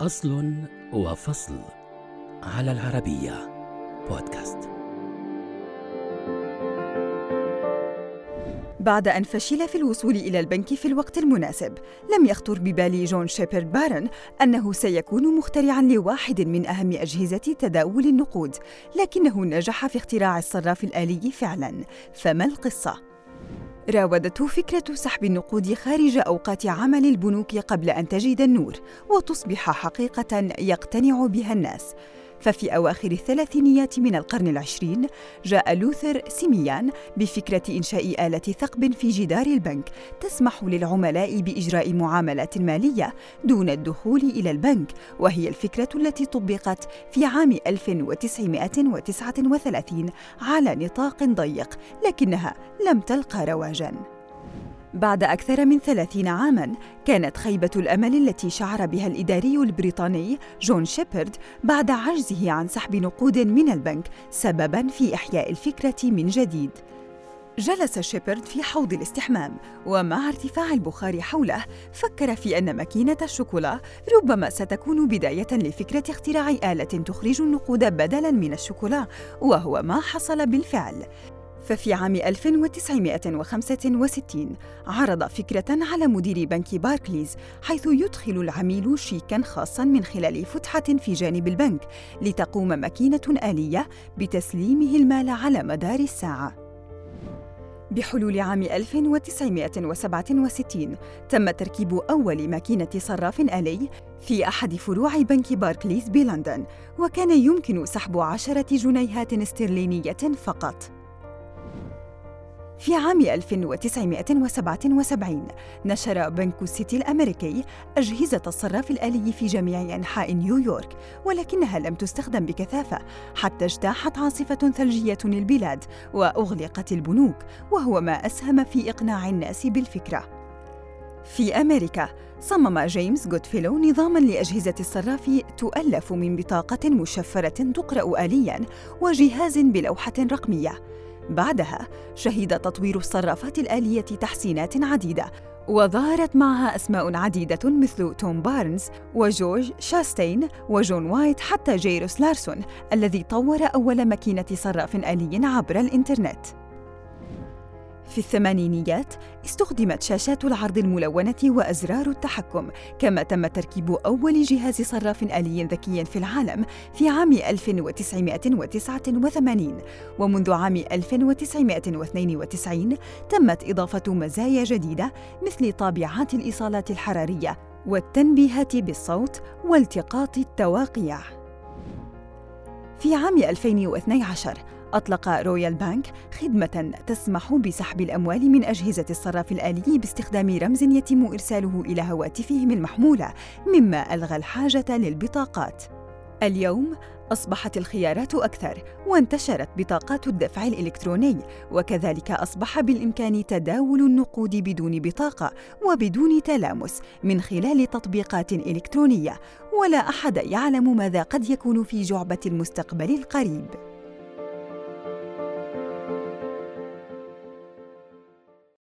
أصل وفصل على العربية بودكاست بعد أن فشل في الوصول إلى البنك في الوقت المناسب، لم يخطر ببال جون شيبرد بارن أنه سيكون مخترعاً لواحد من أهم أجهزة تداول النقود، لكنه نجح في اختراع الصراف الآلي فعلاً، فما القصة؟ راودته فكرة سحب النقود خارج أوقات عمل البنوك قبل أن تجد النور وتصبح حقيقة يقتنع بها الناس. ففي أواخر الثلاثينيات من القرن العشرين جاء لوثر سيميان بفكرة إنشاء آلة ثقب في جدار البنك تسمح للعملاء بإجراء معاملات مالية دون الدخول إلى البنك وهي الفكرة التي طبقت في عام 1939 على نطاق ضيق لكنها لم تلقى رواجاً. بعد أكثر من ثلاثين عاماً كانت خيبة الأمل التي شعر بها الإداري البريطاني جون شيبرد بعد عجزه عن سحب نقود من البنك سبباً في إحياء الفكرة من جديد. جلس شيبرد في حوض الاستحمام ومع ارتفاع البخار حوله فكر في أن ماكينة الشوكولا ربما ستكون بداية لفكرة اختراع آلة تخرج النقود بدلاً من الشوكولا وهو ما حصل بالفعل. ففي عام 1965 عرض فكرة على مدير بنك باركليز حيث يدخل العميل شيكاً خاصاً من خلال فتحة في جانب البنك لتقوم ماكينة آلية بتسليمه المال على مدار الساعة. بحلول عام 1967 تم تركيب أول ماكينة صراف آلي في أحد فروع بنك باركليز بلندن وكان يمكن سحب عشرة جنيهات استرلينية فقط في عام 1977 نشر بنك السيتي الأمريكي أجهزة الصراف الآلي في جميع أنحاء نيويورك ولكنها لم تستخدم بكثافة حتى اجتاحت عاصفة ثلجية البلاد وأغلقت البنوك وهو ما أسهم في إقناع الناس بالفكرة. في أمريكا صمم جيمس جودفيلو نظاماً لأجهزة الصراف تؤلف من بطاقة مشفرة تقرأ آلياً وجهاز بلوحة رقمية. بعدها شهد تطوير الصرافات الآلية تحسينات عديدة وظهرت معها أسماء عديدة مثل توم بارنز وجورج شاستين وجون وايت حتى جيروس لارسون الذي طور أول ماكينة صراف آلي عبر الإنترنت. في الثمانينيات استخدمت شاشات العرض الملونة وأزرار التحكم، كما تم تركيب أول جهاز صراف آلي ذكي في العالم في عام 1989 ومنذ عام 1992 تمت إضافة مزايا جديدة مثل طابعات الإيصالات الحرارية والتنبيهات بالصوت والتقاط التواقيع. في عام 2012 أطلق رويال بانك خدمة تسمح بسحب الأموال من أجهزة الصراف الآلي باستخدام رمز يتم إرساله إلى هواتفهم المحمولة، مما ألغى الحاجة للبطاقات. اليوم أصبحت الخيارات أكثر وانتشرت بطاقات الدفع الإلكتروني وكذلك أصبح بالإمكان تداول النقود بدون بطاقة وبدون تلامس من خلال تطبيقات إلكترونية ولا أحد يعلم ماذا قد يكون في جعبة المستقبل القريب